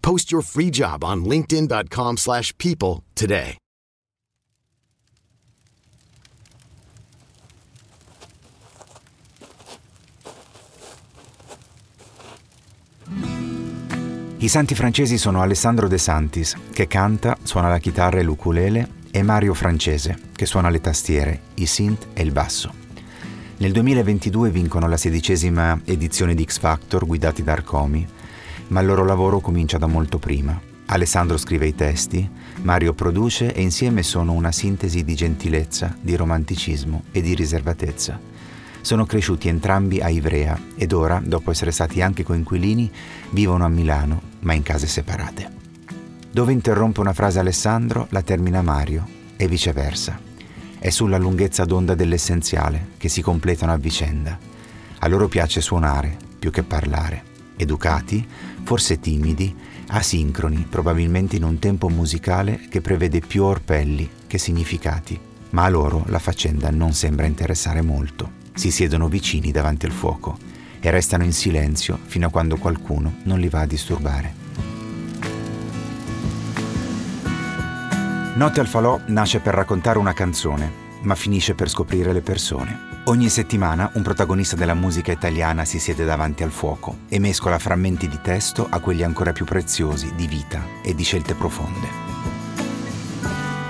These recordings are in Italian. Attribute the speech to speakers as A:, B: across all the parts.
A: Post your free job on linkedin.com/people slash people today.
B: I santi francesi sono Alessandro De Santis, che canta, suona la chitarra e l'ukulele, e Mario Francese, che suona le tastiere, i synth e il basso. Nel 2022 vincono la sedicesima edizione di X Factor guidati da Arcomi, ma il loro lavoro comincia da molto prima. Alessandro scrive i testi, Mario produce e insieme sono una sintesi di gentilezza, di romanticismo e di riservatezza. Sono cresciuti entrambi a Ivrea ed ora, dopo essere stati anche coinquilini, vivono a Milano, ma in case separate. Dove interrompe una frase Alessandro, la termina Mario, e viceversa. È sulla lunghezza d'onda dell'essenziale che si completano a vicenda. A loro piace suonare più che parlare. Educati, forse timidi, asincroni, probabilmente in un tempo musicale che prevede più orpelli che significati. Ma a loro la faccenda non sembra interessare molto. Si siedono vicini davanti al fuoco e restano in silenzio fino a quando qualcuno non li va a disturbare. Notte al falò nasce per raccontare una canzone, ma finisce per scoprire le persone. Ogni settimana un protagonista della musica italiana si siede davanti al fuoco e mescola frammenti di testo a quelli ancora più preziosi di vita e di scelte profonde.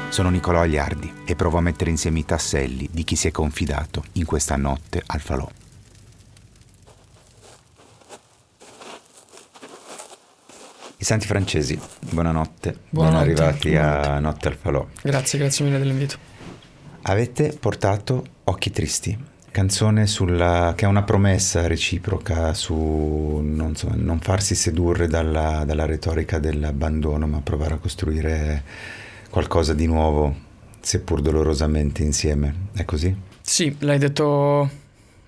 B: Sono Nicolò Agliardi e provo a mettere insieme i tasselli di chi si è confidato in questa notte al falò. I Santi Francesi, buonanotte.
C: Buonanotte.
B: Ben arrivati a Notte al Falò.
C: Grazie, grazie mille dell'invito.
B: Avete portato Occhi Tristi, canzone sulla, che è una promessa reciproca su non, so, non farsi sedurre dalla, dalla retorica dell'abbandono, ma provare a costruire qualcosa di nuovo, seppur dolorosamente insieme. È così?
C: Sì, l'hai detto,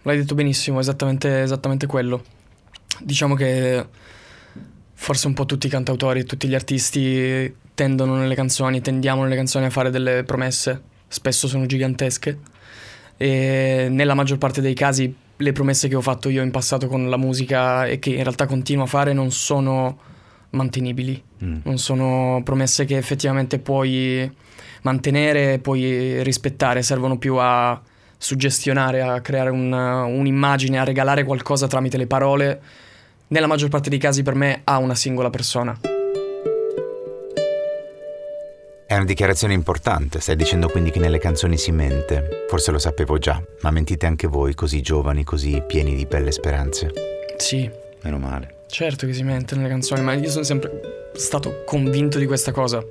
C: l'hai detto benissimo, esattamente, esattamente quello. Diciamo che forse un po' tutti i cantautori, tutti gli artisti tendono nelle canzoni, tendiamo nelle canzoni a fare delle promesse, spesso sono gigantesche e nella maggior parte dei casi le promesse che ho fatto io in passato con la musica e che in realtà continuo a fare non sono mantenibili,
B: Mm.
C: non sono promesse che effettivamente puoi mantenere e puoi rispettare, servono più a suggestionare, a creare un- un'immagine, a regalare qualcosa tramite le parole, nella maggior parte dei casi per me a una singola persona.
B: È una dichiarazione importante, stai dicendo quindi che nelle canzoni si mente. Forse lo sapevo già, ma mentite anche voi, così giovani, così pieni di belle speranze.
C: Sì,
B: Meno male.
C: certo che si mente nelle canzoni, ma io sono sempre stato convinto di questa cosa,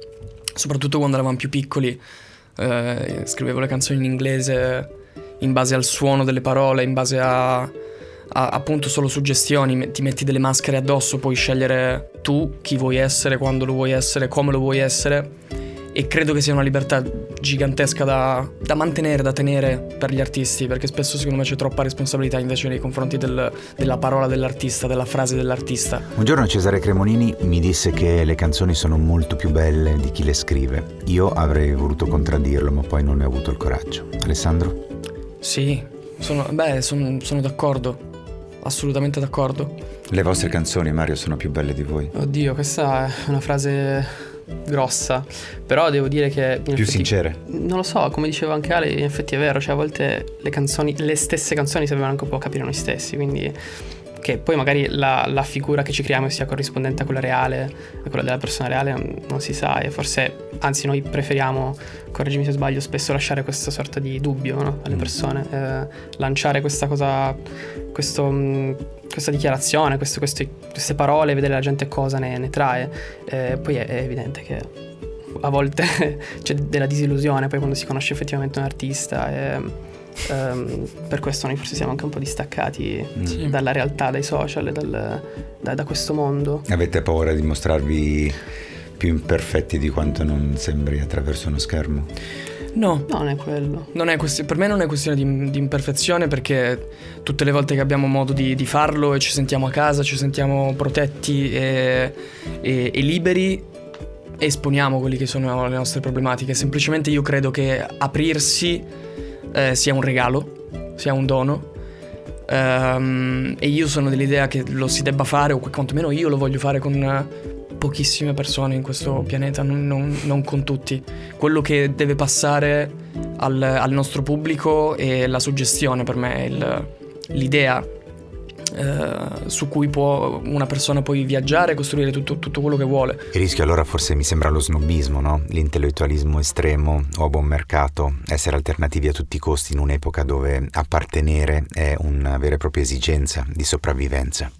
C: soprattutto quando eravamo più piccoli. eh, scrivevo le canzoni in inglese in base al suono delle parole, in base a, a- appunto solo suggestioni, ti metti delle maschere addosso, puoi scegliere tu chi vuoi essere, quando lo vuoi essere, come lo vuoi essere e credo che sia una libertà gigantesca da, da mantenere, da tenere per gli artisti, perché spesso secondo me c'è troppa responsabilità invece nei confronti del- della parola dell'artista, della frase dell'artista.
B: Un giorno Cesare Cremonini mi disse che le canzoni sono molto più belle di chi le scrive. Io avrei voluto contraddirlo, ma poi non ne ho avuto il coraggio. Alessandro?
C: Sì, sono, beh, son- sono d'accordo, assolutamente d'accordo.
B: Le vostre canzoni, Mario, sono più belle di voi.
D: Oddio, questa è una frase grossa, però devo dire che...
B: Più
D: effetti-
B: sincere.
D: Non lo so, come diceva anche Ale, in effetti è vero, cioè a volte le canzoni, le stesse canzoni servono anche un po' a capire noi stessi, quindi che poi magari la, la figura che ci creiamo sia corrispondente a quella reale, a quella della persona reale, non, non si sa e forse, anzi noi preferiamo, correggimi se sbaglio, spesso lasciare questa sorta di dubbio no, alle
B: Mm.
D: persone, eh, lanciare questa cosa, questo, mh, questa dichiarazione, questo- queste, queste parole, vedere la gente cosa ne, ne trae, Eh, poi è, è evidente che a volte c'è della disillusione poi quando si conosce effettivamente un artista e ehm, per questo noi forse siamo anche un po' distaccati
B: Mm.
D: Dalla realtà, dai social, e dal- da, da questo mondo.
B: Avete paura di mostrarvi più imperfetti di quanto non sembri attraverso uno schermo?
C: No.
D: No, non è quello.
C: Non è questi- per me non è questione di, di imperfezione perché tutte le volte che abbiamo modo di, di farlo e ci sentiamo a casa, ci sentiamo protetti e, e- e liberi, esponiamo quelle che sono le nostre problematiche. Semplicemente io credo che aprirsi eh, sia un regalo, sia un dono. Ehm, e io sono dell'idea che lo si debba fare, o quantomeno io lo voglio fare con pochissime persone in questo pianeta, non, non- non con tutti. Quello che deve passare al, al nostro pubblico è la suggestione per me, il- l'idea eh, su cui può una persona poi viaggiare e costruire tutto, tutto quello che vuole.
B: Il rischio allora forse mi sembra lo snobismo, no? L'intellettualismo estremo o a buon mercato, essere alternativi a tutti i costi in un'epoca dove appartenere è una vera e propria esigenza di sopravvivenza.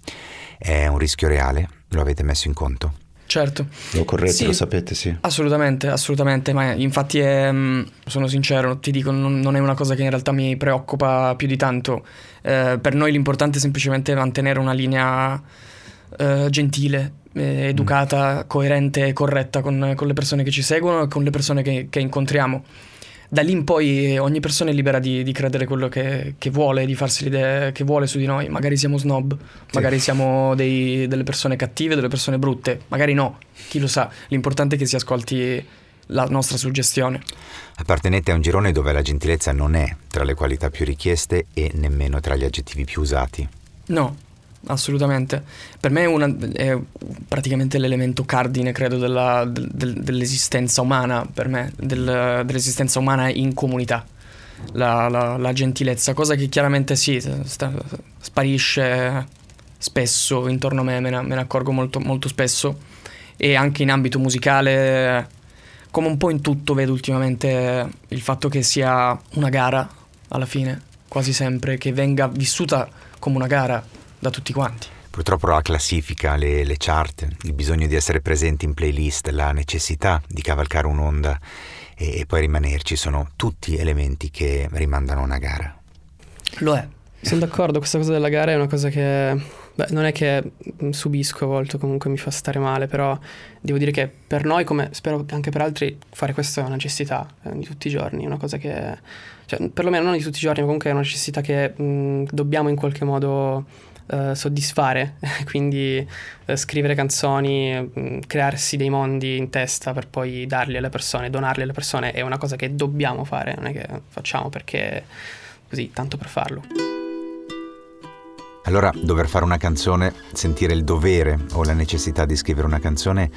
B: È un rischio reale? Lo avete messo in conto?
C: Certo.
B: Lo correte,
C: Sì.
B: lo sapete, sì.
C: Assolutamente, assolutamente, ma infatti è, mm, sono sincero, ti dico, non, non è una cosa che in realtà mi preoccupa più di tanto. Eh, per noi l'importante è semplicemente mantenere una linea eh, gentile, eh, educata, coerente e corretta con, con le persone che ci seguono e con le persone che, che incontriamo. Da lì in poi ogni persona è libera di, di credere quello che, che vuole, di farsi l'idea che vuole su di noi. Magari siamo snob, magari siamo dei- delle persone cattive, delle persone brutte, magari no, chi lo sa. L'importante è che si ascolti la nostra suggestione.
B: Appartenete a un girone dove la gentilezza non è tra le qualità più richieste e nemmeno tra gli aggettivi più usati.
C: No, assolutamente. Per me è, una- è praticamente l'elemento cardine, credo, della- del- del- dell'esistenza umana, per me, del- dell'esistenza umana in comunità. La, la- la gentilezza, cosa che chiaramente sì, sta- sparisce spesso intorno a me, me ne, me ne accorgo molto, molto spesso. E anche in ambito musicale, come un po' in tutto, vedo ultimamente il fatto che sia una gara alla fine, quasi sempre, che venga vissuta come una gara da tutti quanti.
B: Purtroppo la classifica, le, le chart, il bisogno di essere presenti in playlist, la necessità di cavalcare un'onda e, e poi rimanerci sono tutti elementi che rimandano a una gara.
C: Lo è.
D: Sono d'accordo, questa cosa della gara è una cosa che beh, non è che subisco a volte, comunque mi fa stare male, però devo dire che per noi, come spero anche per altri, fare questo è una necessità eh, di tutti i giorni, è una cosa che, cioè, perlomeno non di tutti i giorni, ma comunque è una necessità che mm, dobbiamo in qualche modo eh, soddisfare, quindi eh, scrivere canzoni, mm, crearsi dei mondi in testa per poi darli alle persone, donarli alle persone, è una cosa che dobbiamo fare, non è che facciamo perché così, tanto per farlo.
B: Allora, dover fare una canzone, sentire il dovere o la necessità di scrivere una canzone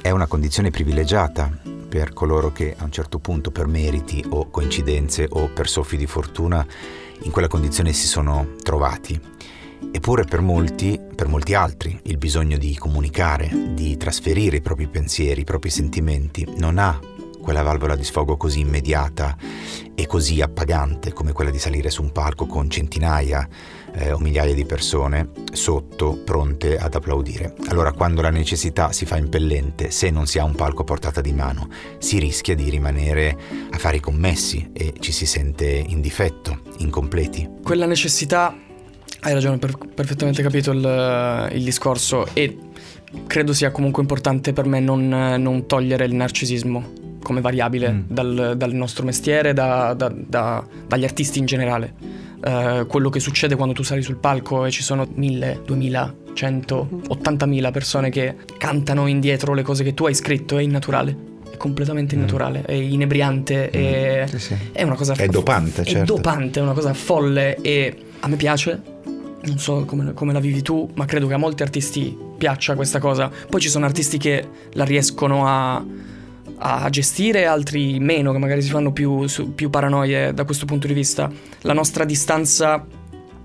B: è una condizione privilegiata per coloro che a un certo punto per meriti o coincidenze o per soffi di fortuna in quella condizione si sono trovati. Eppure per molti, per molti altri, il bisogno di comunicare, di trasferire i propri pensieri, i propri sentimenti, non ha quella valvola di sfogo così immediata e così appagante come quella di salire su un palco con centinaia eh, o migliaia di persone sotto pronte ad applaudire. Allora quando la necessità si fa impellente, se non si ha un palco a portata di mano, si rischia di rimanere a fare i commessi e ci si sente in difetto, incompleti.
C: Quella necessità, hai ragione, per- perfettamente capito il, il discorso e credo sia comunque importante per me non, non togliere il narcisismo come variabile
B: Mm.
C: dal, dal nostro mestiere, da- da- da- dagli artisti in generale. Eh, quello che succede quando tu sali sul palco e ci sono mille, duemila, cento, ottantamila persone che cantano indietro le cose che tu hai scritto è innaturale. È completamente innaturale, è inebriante, è,
B: Sì, sì.
C: è una cosa
B: È dopante,
C: è
B: certo.
C: dopante, è una cosa folle e a me piace. Non so come, come la vivi tu, ma credo che a molti artisti piaccia questa cosa. Poi ci sono artisti che la riescono a, a gestire, altri meno, che magari si fanno più, su- più paranoie da questo punto di vista. La nostra distanza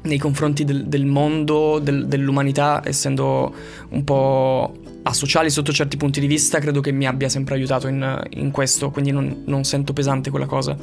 C: nei confronti del, del mondo, del- dell'umanità, essendo un po' asociali sotto certi punti di vista, credo che mi abbia sempre aiutato in, in questo, quindi non, non sento pesante quella cosa.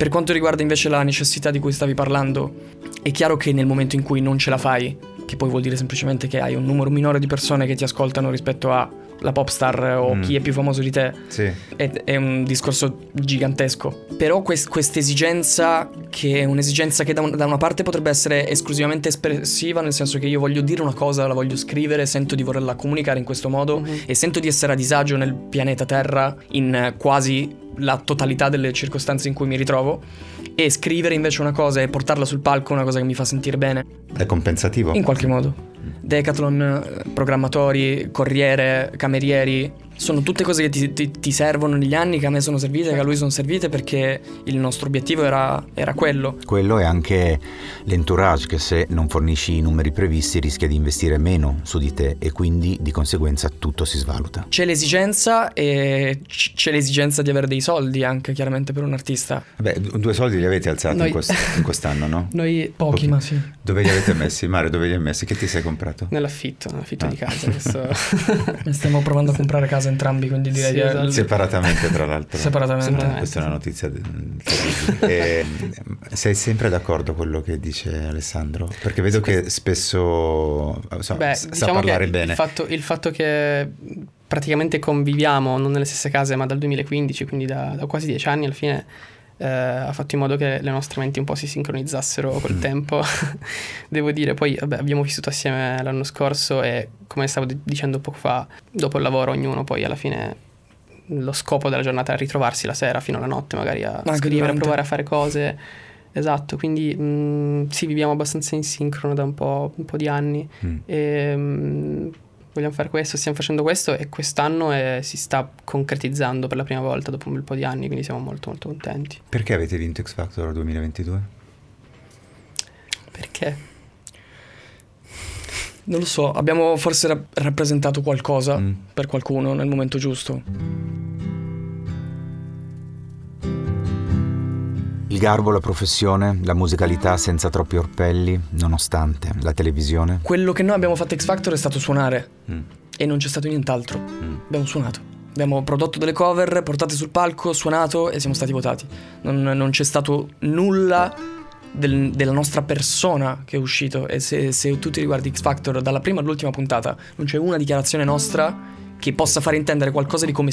C: Per quanto riguarda invece la necessità di cui stavi parlando, è chiaro che nel momento in cui non ce la fai, che poi vuol dire semplicemente che hai un numero minore di persone che ti ascoltano rispetto a la pop star o
B: Mm.
C: chi è più famoso di te
B: Sì.
C: è, è un discorso gigantesco. Però questa esigenza, che è un'esigenza che da, un- da una parte potrebbe essere esclusivamente espressiva, nel senso che io voglio dire una cosa, la voglio scrivere, sento di volerla comunicare in questo modo e sento di essere a disagio nel pianeta Terra in quasi la totalità delle circostanze in cui mi ritrovo. E scrivere invece una cosa e portarla sul palco è una cosa che mi fa sentire bene.
B: È compensativo?
C: In qualche modo. Decathlon, eh, programmatori, corriere, camerieri, sono tutte cose che ti, ti- ti servono negli anni, che a me sono servite, che a lui sono servite perché il nostro obiettivo era, era quello.
B: Quello è anche l'entourage che se non fornisci i numeri previsti rischia di investire meno su di te e quindi di conseguenza tutto si svaluta.
C: C'è l'esigenza e c- c'è l'esigenza di avere dei soldi anche chiaramente per un artista.
B: Beh, due soldi li avete alzati
D: Noi-
B: in, quest- in quest'anno, no?
D: Noi
C: Pochi,
B: Pochi.
C: ma sì.
B: Dove li avete messi? Mario, dove li hai messi? Che ti sei comprato?
D: nell'affitto, nell'affitto
B: Ah.
D: di casa. Questo...
C: Stiamo provando a comprare casa entrambi, quindi direi
D: Sì,
C: di
D: esatto.
B: Separatamente, tra l'altro.
C: separatamente.
D: Separatamente.
B: Questa è una notizia. E, mm, sei sempre d'accordo con quello che dice Alessandro? Perché vedo che spesso insomma,
D: Beh,
B: sa
D: diciamo
B: parlare
D: che
B: bene.
D: Il fatto, il fatto che praticamente conviviamo non nelle stesse case ma dal 2015, quindi da, da quasi dieci anni alla fine eh, ha fatto in modo che le nostre menti un po' si sincronizzassero col
B: Mm.
D: tempo. Devo dire, poi vabbè, abbiamo vissuto assieme l'anno scorso e come stavo di- dicendo poco fa, dopo il lavoro ognuno poi alla fine lo scopo della giornata è ritrovarsi la sera fino alla notte magari a
C: Anche
D: scrivere, a
C: durante.
D: provare a fare cose. Esatto, quindi mh, sì, viviamo abbastanza in sincrono da un po', un po' di anni.
B: Mm.
D: E, mm, vogliamo fare questo, stiamo facendo questo e quest'anno eh, si sta concretizzando per la prima volta dopo un bel po' di anni, quindi siamo molto molto contenti.
B: Perché avete vinto X Factor 2022?
D: Perché?
C: Non lo so, abbiamo forse rap- rappresentato qualcosa
B: Mm.
C: per qualcuno nel momento giusto.
B: Il garbo, la professione, la musicalità senza troppi orpelli, nonostante la televisione.
C: Quello che noi abbiamo fatto X Factor è stato suonare
B: Mm.
C: e non c'è stato nient'altro.
B: Mm.
C: Abbiamo suonato. Abbiamo prodotto delle cover, portate sul palco, suonato e siamo stati votati. Non, non c'è stato nulla del- della nostra persona che è uscito. E se, se tu ti riguardi X Factor dalla prima all'ultima puntata, non c'è una dichiarazione nostra che possa far intendere qualcosa di come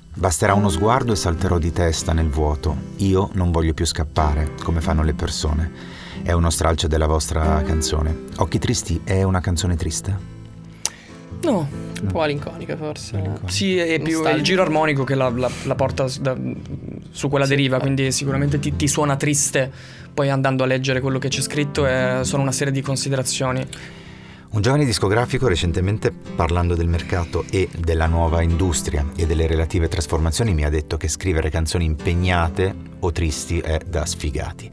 B: Basterà uno sguardo e salterò di testa nel vuoto. Io non voglio più scappare, come fanno le persone. È uno stralcio della vostra canzone. Occhi tristi è una canzone triste?
C: No,
D: Un po' malinconica forse.
B: Malinconica.
C: sì, è più è il giro armonico che la, la- la porta da- su quella
D: Sì,
C: deriva,
D: eh.
C: quindi sicuramente ti, ti suona triste. Poi andando a leggere quello che c'è scritto eh, sono una serie di considerazioni.
B: Un giovane discografico recentemente parlando del mercato e della nuova industria e delle relative trasformazioni mi ha detto che scrivere canzoni impegnate o tristi è da sfigati.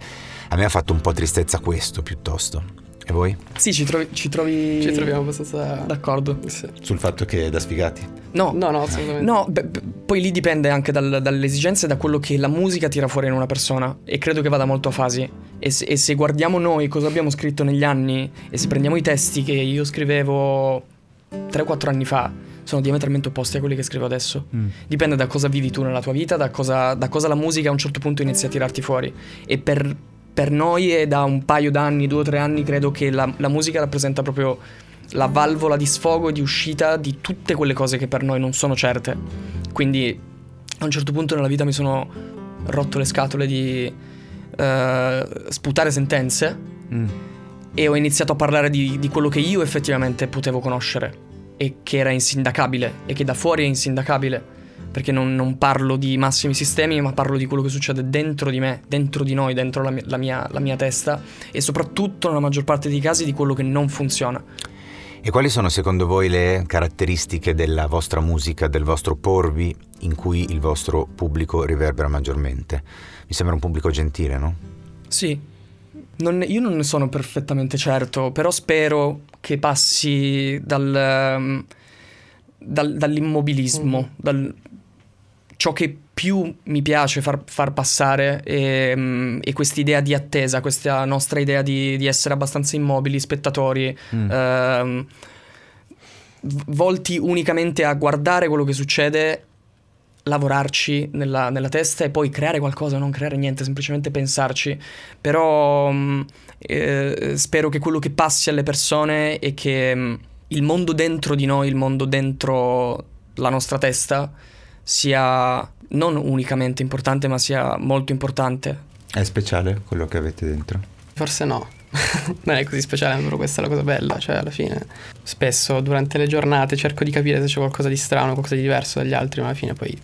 B: A me ha fatto un po' tristezza questo piuttosto. E voi?
C: Sì, ci trovi, ci trovi-
D: Ci troviamo abbastanza...
C: d'accordo.
D: Sì.
B: Sul fatto che è da sfigati?
C: No,
D: No, no, assolutamente.
C: No, beh, beh, poi lì dipende anche dal- dalle esigenze e da quello che la musica tira fuori in una persona e credo che vada molto a fasi. E se, e se guardiamo noi cosa abbiamo scritto negli anni e se prendiamo i testi che io scrivevo 3-4 anni fa, sono diametralmente opposti a quelli che scrivo adesso. Dipende da cosa vivi tu nella tua vita, da cosa, da cosa la musica a un certo punto inizia a tirarti fuori. E per, per noi è da un paio d'anni, due o tre anni, credo che la, la musica rappresenta proprio la valvola di sfogo e di uscita di tutte quelle cose che per noi non sono certe. Quindi a un certo punto nella vita mi sono rotto le scatole di eh, sputare sentenze e ho iniziato a parlare di, di quello che io effettivamente potevo conoscere e che era insindacabile e che da fuori è insindacabile. Perché non, non parlo di massimi sistemi, ma parlo di quello che succede dentro di me, dentro di noi, dentro la mia, la mia- la mia testa e soprattutto nella maggior parte dei casi di quello che non funziona.
B: E quali sono secondo voi le caratteristiche della vostra musica, del vostro porvi, in cui il vostro pubblico riverbera maggiormente? Mi sembra un pubblico gentile, no?
C: Sì, Non- io non ne sono perfettamente certo, però spero che passi dal, ehm, dal- dall'immobilismo, dal- ciò che più mi piace far, far passare è, mm, è quest'idea di attesa, questa nostra idea di, di essere abbastanza immobili, spettatori,
B: Mm.
C: ehm, volti unicamente a guardare quello che succede, lavorarci nella, nella testa e poi creare qualcosa, non creare niente, semplicemente pensarci. Però mm, eh, spero che quello che passi alle persone è che mm, il mondo dentro di noi, il mondo dentro la nostra testa sia non unicamente importante, ma sia molto importante.
B: È speciale quello che avete dentro?
D: Forse no. non è così speciale, però questa è la cosa bella. Cioè, alla fine, spesso durante le giornate cerco di capire se c'è qualcosa di strano, qualcosa di diverso dagli altri, ma alla fine poi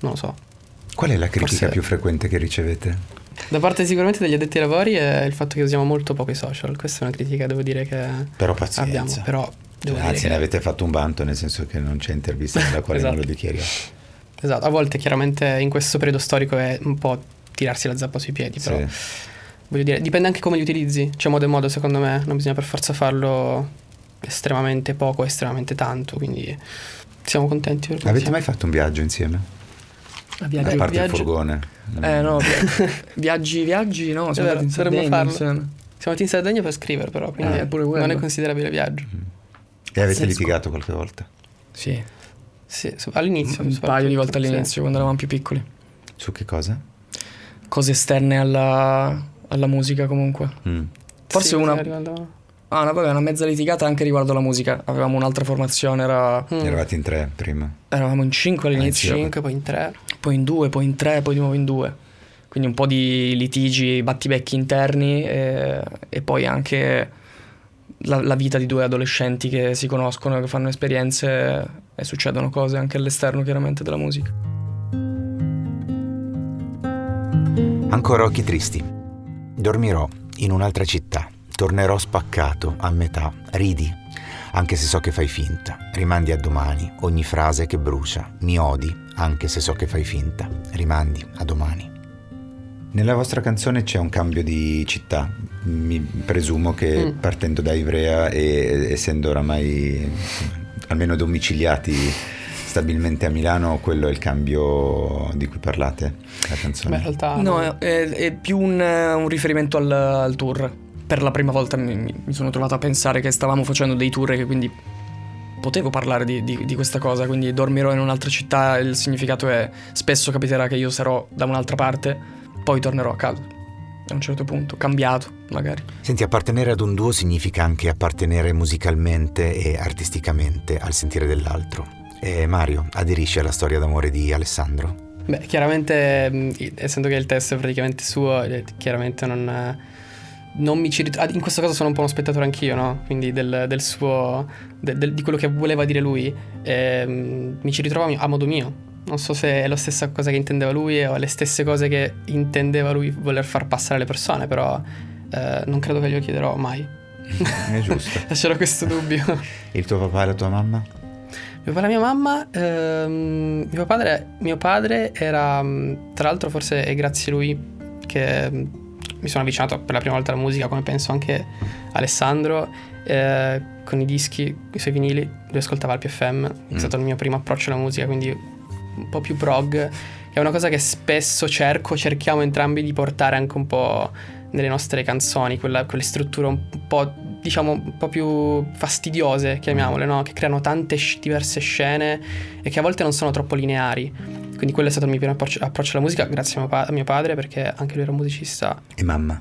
D: non lo so.
B: Qual è la critica
D: Forse-
B: più frequente che ricevete?
D: Da parte sicuramente degli addetti ai lavori è il fatto che usiamo molto poco i social. Questa è una critica, devo dire che
B: Però pazienza.
D: abbiamo. Però devo
B: Cioè,
D: dire
B: anzi,
D: che-
B: ne avete fatto un vanto, nel senso che non c'è intervista nella quale non lo
D: Esatto.
B: dichiariamo.
D: Esatto, a volte chiaramente in questo periodo storico è un po' tirarsi la zappa sui piedi, però
B: Sì.
D: voglio dire, dipende anche come li utilizzi. C'è modo e modo secondo me, non bisogna per forza farlo estremamente poco, estremamente tanto, quindi siamo contenti per
B: Avete mai fatto un viaggio insieme?
C: A
B: A
C: viaggi,
B: parte
D: viaggio-
B: il furgone.
C: Eh no, via- viaggi, viaggi, no, siamo andati in
D: dovremmo
C: Sardegna.
D: Siamo andati in Sardegna per scrivere però, quindi
C: Eh, pure quello.
D: non è considerabile viaggio.
B: E avete
C: Pazzesco.
B: litigato qualche volta?
C: Sì,
D: Sì, all'inizio.
C: un paio di volte
D: sì.
C: all'inizio quando eravamo più piccoli.
B: Su che cosa?
C: Cose esterne alla, alla musica comunque.
B: Mm.
C: Forse
D: Sì,
C: una, ah, una, vabbè, una mezza litigata anche riguardo alla musica. Avevamo un'altra formazione, era-
D: Mm.
B: Eravate in tre prima.
C: eravamo in cinque all'inizio,
B: sì.
D: 5, poi in 3.
C: poi in due, poi in tre, poi di nuovo in due. Quindi un po' di litigi, battibecchi interni e, e poi anche la, la vita di due adolescenti che si conoscono, che fanno esperienze e succedono cose anche all'esterno chiaramente della musica.
B: Ancora occhi tristi. Dormirò in un'altra città. Tornerò spaccato, a metà. Ridi, anche se so che fai finta. Rimandi a domani ogni frase che brucia. Mi odi, anche se so che fai finta. Rimandi a domani. Nella vostra canzone c'è un cambio di città. Mi presumo che
D: Mm.
B: partendo da Ivrea e essendo oramai almeno domiciliati stabilmente a Milano, quello è il cambio di cui parlate, la canzone.
D: Beh, in realtà
C: No, è, è più un, un riferimento al, al tour. Per la prima volta mi, mi sono trovato a pensare che stavamo facendo dei tour e che quindi potevo parlare di, di- di questa cosa. Quindi dormirò in un'altra città, il significato è spesso capiterà che io sarò da un'altra parte, poi tornerò a casa. A un certo punto, cambiato magari.
B: Senti, appartenere ad un duo significa anche appartenere musicalmente e artisticamente al sentire dell'altro. E Mario, aderisci alla storia d'amore di Alessandro?
D: Beh, chiaramente, essendo che il testo è praticamente suo, eh, chiaramente non, eh, non mi ci ritrovo. In questo caso sono un po' uno spettatore anch'io, no? Quindi del, del suo. del- del- di quello che voleva dire lui. E, mh, mi ci ritrovo a modo mio. Non so se è la stessa cosa che intendeva lui o le stesse cose che intendeva lui voler far passare alle persone, però eh, non credo che glielo chiederò mai.
B: È giusto.
D: Lascerò questo dubbio.
B: Il tuo papà e la tua mamma?
D: Mio padre e mia mamma, ehm, mio, padre, mio padre era, mh, tra l'altro forse è grazie a lui che mh, mi sono avvicinato per la prima volta alla musica, come penso anche Alessandro, eh, con i dischi, i suoi vinili, lui ascoltava il PFM, è
B: Mm.
D: stato il mio primo approccio alla musica, quindi un po' più prog, che è una cosa che spesso cerco, cerchiamo entrambi di portare anche un po' nelle nostre canzoni, quella- quelle strutture un po', diciamo, un po' più fastidiose, chiamiamole, no? Che creano tante diverse scene e che a volte non sono troppo lineari. Quindi quello è stato il mio primo approccio, approccio alla musica, grazie a mio, pa- a mio padre, perché anche lui era musicista.
B: E mamma?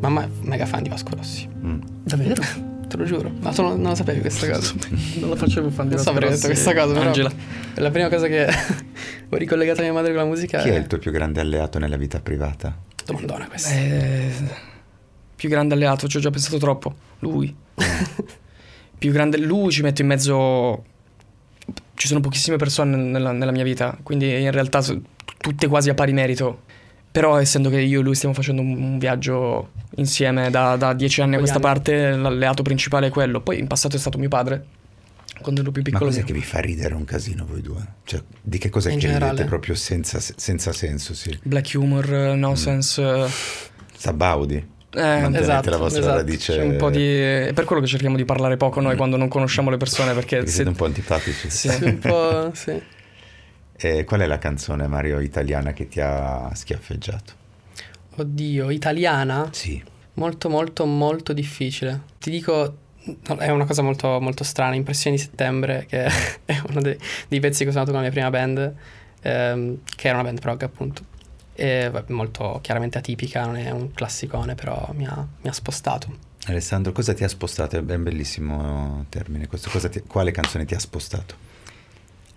D: Mamma è mega fan di Vasco Rossi.
B: Mm.
C: Davvero?
D: Te lo giuro. Ma tu non, non lo sapevi questa cosa?
C: non la facevo fan di
D: Non so perché ho detto questa cosa, però
C: Angela.
D: è la prima cosa che ho ricollegato a mia madre con la musica.
B: Chi è il tuo più grande alleato nella vita privata?
D: Domandona questa.
C: Eh, più grande alleato, ci ho già pensato troppo. Lui. più grande lui ci metto in mezzo. Ci sono pochissime persone nella, nella mia vita, quindi in realtà tutte quasi a pari merito. Però essendo che io e lui stiamo facendo un, viaggio insieme da, da dieci anni a questa parte, l'alleato principale è quello. Poi in passato è stato mio padre, quando ero più
B: Ma
C: piccolo.
B: cos'è che vi fa ridere un casino voi due? Cioè, di che cos'è
D: In
B: che
D: generale?
B: ridete proprio senza, senza senso, sì?
C: Black humor, eh, nonsense. eh,
B: Sabaudi?
C: Eh,
B: Mantenete
D: esatto,
B: la vostra
D: esatto.
B: radice...
C: C'è un po' di... È per quello che cerchiamo di parlare poco noi quando non conosciamo le persone, perché
B: Perché
C: se...
B: siete un po' antipatici.
C: Sì.
D: Sì, un po', sì.
B: E qual è la canzone, Mario, italiana che ti ha schiaffeggiato?
D: Oddio, italiana?
B: Sì.
D: Molto, molto, molto difficile. Ti dico, è una cosa molto, molto strana. Impressioni di settembre, che è uno dei, dei pezzi che ho suonato con la mia prima band, ehm, che era una band prog, appunto. E, vabbè, molto chiaramente atipica, non è un classicone, però mi ha, mi ha spostato.
B: Alessandro, cosa ti ha spostato? È un bellissimo termine questo. Ti, quale canzone ti ha spostato?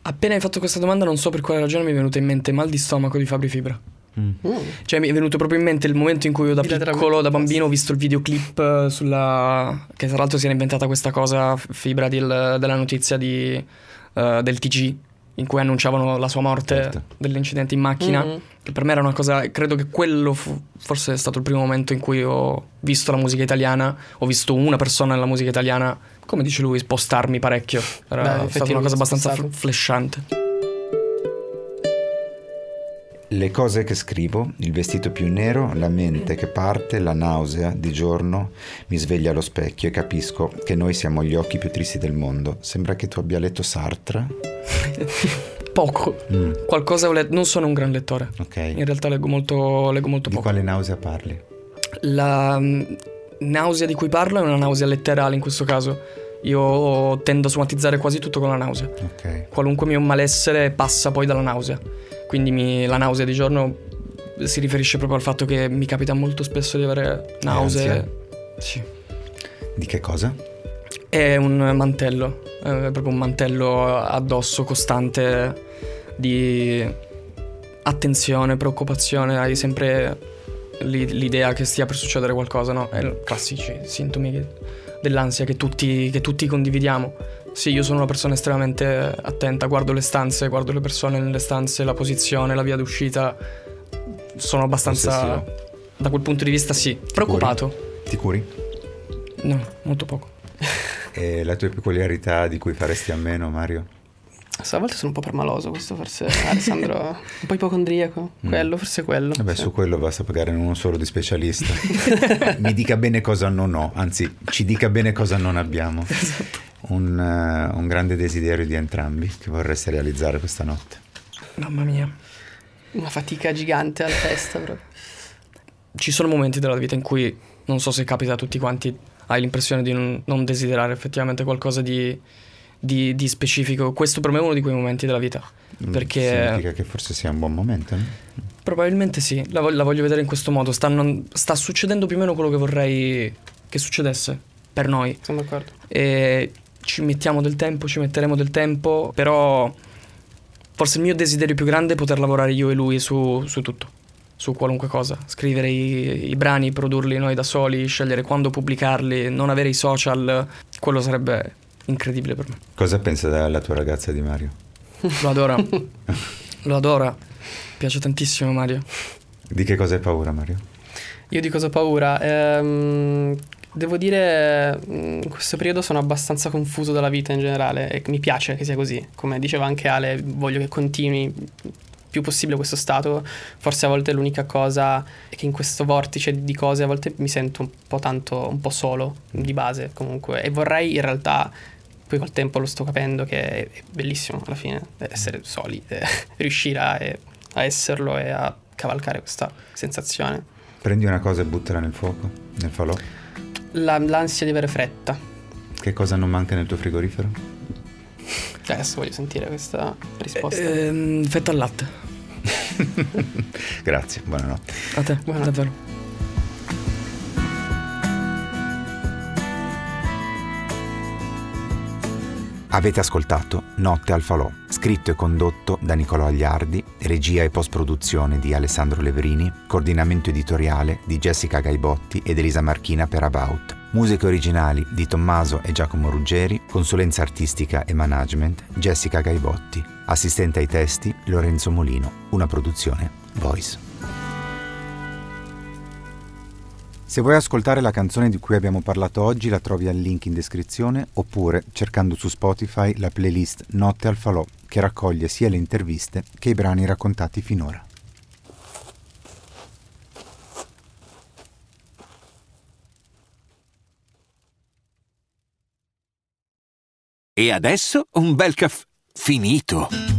C: Appena hai fatto questa domanda, non so per quale ragione mi è venuto in mente mal di stomaco di Fabri Fibra. Mm. Cioè, mi è venuto proprio in mente il momento in cui io da piccolo, da bambino, ho visto il videoclip eh, sulla. che tra l'altro si era inventata questa cosa, Fibra, del, della notizia di, uh, del TG in cui annunciavano la sua morte certo. dell'incidente in macchina, mm-hmm. che per me era una cosa, credo che quello fu, forse è stato il primo momento in cui ho visto la musica italiana, ho visto una persona nella musica italiana, come dice lui, spostarmi parecchio, era Beh, stata una cosa abbastanza fl- flashante.
B: Le cose che scrivo, il vestito più nero, la mente che parte, la nausea di giorno, mi sveglia allo specchio e capisco che noi siamo gli occhi più tristi del mondo. Sembra che tu abbia letto Sartre.
C: poco. Mm. Qualcosa ho letto. Non sono un gran lettore.
B: Ok.
C: In realtà leggo molto, leggo molto
B: di
C: poco.
B: Di quale nausea parli?
C: La um, nausea di cui parlo è una nausea letterale in questo caso. Io tendo a somatizzare quasi tutto con la nausea.
B: Ok.
C: Qualunque mio malessere passa poi dalla nausea. Quindi mi, la nausea di giorno si riferisce proprio al fatto che mi capita molto spesso di avere nausea. Sì.
B: Di che cosa?
C: È un mantello, è proprio un mantello addosso costante di attenzione, preoccupazione, hai sempre l'idea che stia per succedere qualcosa, no? È classici sintomi dell'ansia che tutti, che tutti condividiamo. Sì, io sono una persona estremamente attenta, guardo le stanze, guardo le persone nelle stanze, la posizione, la via d'uscita. Sono abbastanza... Ossessivo. Da quel punto di vista sì. Ti Preoccupato.
B: Ti curi?
C: No, molto poco.
B: e la tua peculiarità di cui faresti a meno, Mario?
D: a volte sono un po' permaloso, questo forse Alessandro, un po' ipocondriaco, mm. quello, forse quello.
B: Vabbè, sì. su quello basta pagare uno solo di specialista. Mi dica bene cosa non ho, anzi, ci dica bene cosa non abbiamo. Esatto un, uh, un grande desiderio di entrambi che vorreste realizzare questa notte.
C: Mamma mia.
D: Una fatica gigante alla testa proprio.
C: Ci sono momenti della vita in cui, non so se capita a tutti quanti, hai l'impressione di non, non desiderare effettivamente qualcosa di, di, di, specifico. Questo per me è uno di quei momenti della vita. Mm, perché...
B: Significa che forse sia un buon momento, no?
C: Probabilmente sì, la, la voglio vedere in questo modo. Sta, non, sta, succedendo più o meno quello che vorrei che succedesse per noi.
D: Sono d'accordo.
C: E ci mettiamo del tempo, ci metteremo del tempo, però forse il mio desiderio più grande è poter lavorare io e lui su, su tutto, su qualunque cosa, scrivere i, i, brani, produrli noi da soli, scegliere quando pubblicarli, non avere i social, quello sarebbe incredibile per me.
B: Cosa pensa della tua ragazza di Mario?
C: Lo adora, lo adora, piace tantissimo Mario.
B: Di che cosa hai paura Mario?
D: Io di cosa ho paura? Ehm, Devo dire, mm, in questo periodo sono abbastanza confuso dalla vita in generale e mi piace che sia così. Come diceva anche Ale, voglio che continui più possibile questo stato. Forse a volte l'unica cosa è che in questo vortice di cose a volte mi sento un po' tanto, un po' solo di base comunque. E vorrei in realtà, poi col tempo lo sto capendo che è bellissimo alla fine essere soli, riuscire a, a esserlo e a cavalcare questa sensazione.
B: Prendi una cosa e buttala nel fuoco, nel falò
D: la, l'ansia di avere fretta.
B: Che cosa non manca nel tuo frigorifero?
D: Adesso voglio sentire questa risposta.
C: Eh, fetta al latte.
B: Grazie, buonanotte.
C: A te, buonanotte. davvero.
B: Avete ascoltato Notte al Falò, scritto e condotto da Nicolò Agliardi, regia e post-produzione di Alessandro Leverini, coordinamento editoriale di Jessica Gaibotti ed Elisa Marchina per About. Musiche originali di Tommaso e Giacomo Ruggeri, consulenza artistica e management Jessica Gaibotti, assistente ai testi Lorenzo Molino, una produzione Voice. Se vuoi ascoltare la canzone di cui abbiamo parlato oggi la trovi al link in descrizione oppure cercando su Spotify la playlist Notte al Falò che raccoglie sia le interviste che i brani raccontati finora.
E: E adesso un bel caffè finito.